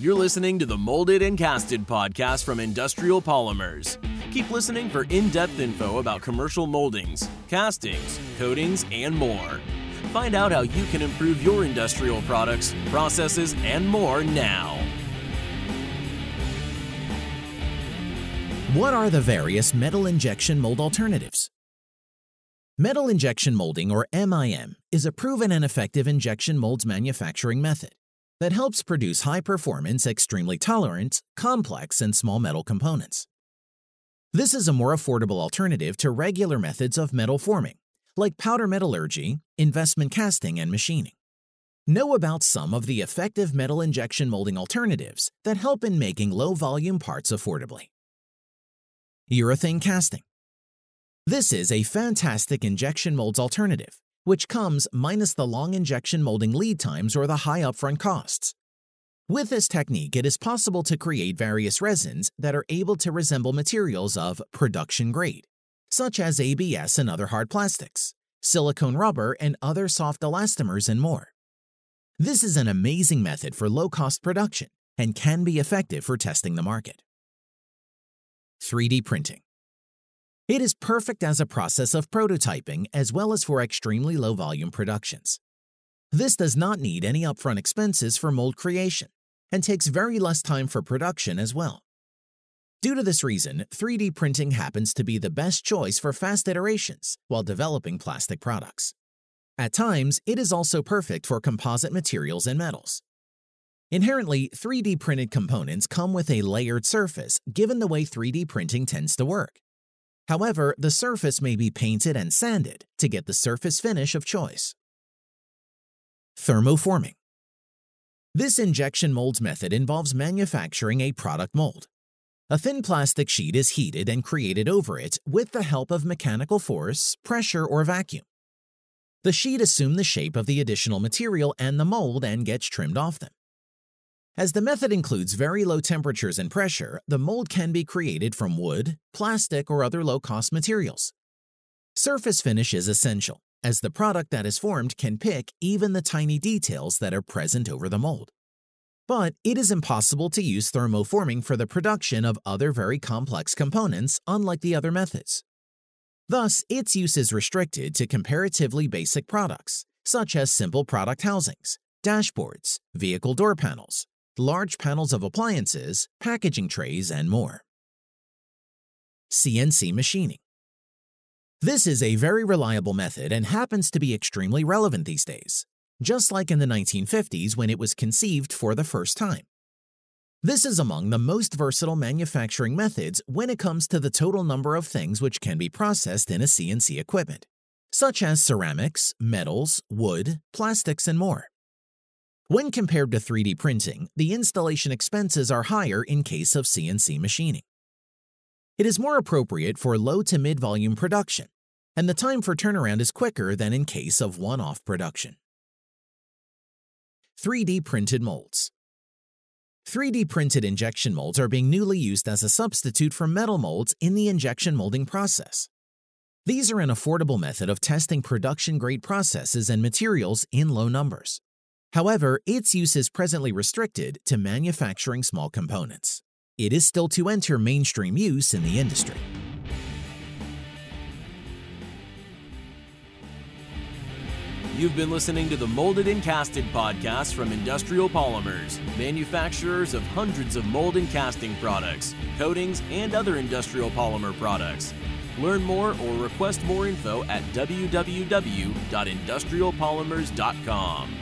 You're listening to the Molded and Casted podcast from Industrial Polymers. Keep listening for in depth info about commercial moldings, castings, coatings, and more. Find out how you can improve your industrial products, processes, and more now. What are the various metal injection mold alternatives? Metal injection molding, or MIM, is a proven and effective injection molds manufacturing method that helps produce high performance, extremely tolerant, complex, and small metal components. This is a more affordable alternative to regular methods of metal forming, like powder metallurgy, investment casting, and machining. Know about some of the effective metal injection molding alternatives that help in making low volume parts affordably. Urethane casting. This is a fantastic injection molds alternative, which comes minus the long injection molding lead times or the high upfront costs. With this technique, it is possible to create various resins that are able to resemble materials of production grade, such as ABS and other hard plastics, silicone rubber, and other soft elastomers, and more. This is an amazing method for low cost production and can be effective for testing the market. 3D printing. It is perfect as a process of prototyping as well as for extremely low volume productions. This does not need any upfront expenses for mold creation and takes very less time for production as well. Due to this reason, 3D printing happens to be the best choice for fast iterations while developing plastic products. At times, it is also perfect for composite materials and metals. Inherently, 3D printed components come with a layered surface given the way 3D printing tends to work. However, the surface may be painted and sanded to get the surface finish of choice. Thermoforming. This injection molds method involves manufacturing a product mold. A thin plastic sheet is heated and created over it with the help of mechanical force, pressure, or vacuum. The sheet assumes the shape of the additional material and the mold and gets trimmed off them. As the method includes very low temperatures and pressure, the mold can be created from wood, plastic, or other low-cost materials. Surface finish is essential, as the product that is formed can pick even the tiny details that are present over the mold. But it is impossible to use thermoforming for the production of other very complex components, unlike the other methods. Thus, its use is restricted to comparatively basic products, such as simple product housings, dashboards, vehicle door panels, large panels of appliances, packaging trays, and more. CNC machining. This is a very reliable method and happens to be extremely relevant these days, just like in the 1950s when it was conceived for the first time. This is among the most versatile manufacturing methods when it comes to the total number of things which can be processed in a CNC equipment, such as ceramics, metals, wood, plastics, and more. When compared to 3D printing, the installation expenses are higher in case of CNC machining. It is more appropriate for low to mid volume production, and the time for turnaround is quicker than in case of one off production. 3D printed molds. 3D printed injection molds are being newly used as a substitute for metal molds in the injection molding process. These are an affordable method of testing production grade processes and materials in low numbers. However, its use is presently restricted to manufacturing small components. It is still to enter mainstream use in the industry. You've been listening to the Molded and Casted podcast from Industrial Polymers, manufacturers of hundreds of mold and casting products, coatings, and other industrial polymer products. Learn more or request more info at www.industrialpolymers.com.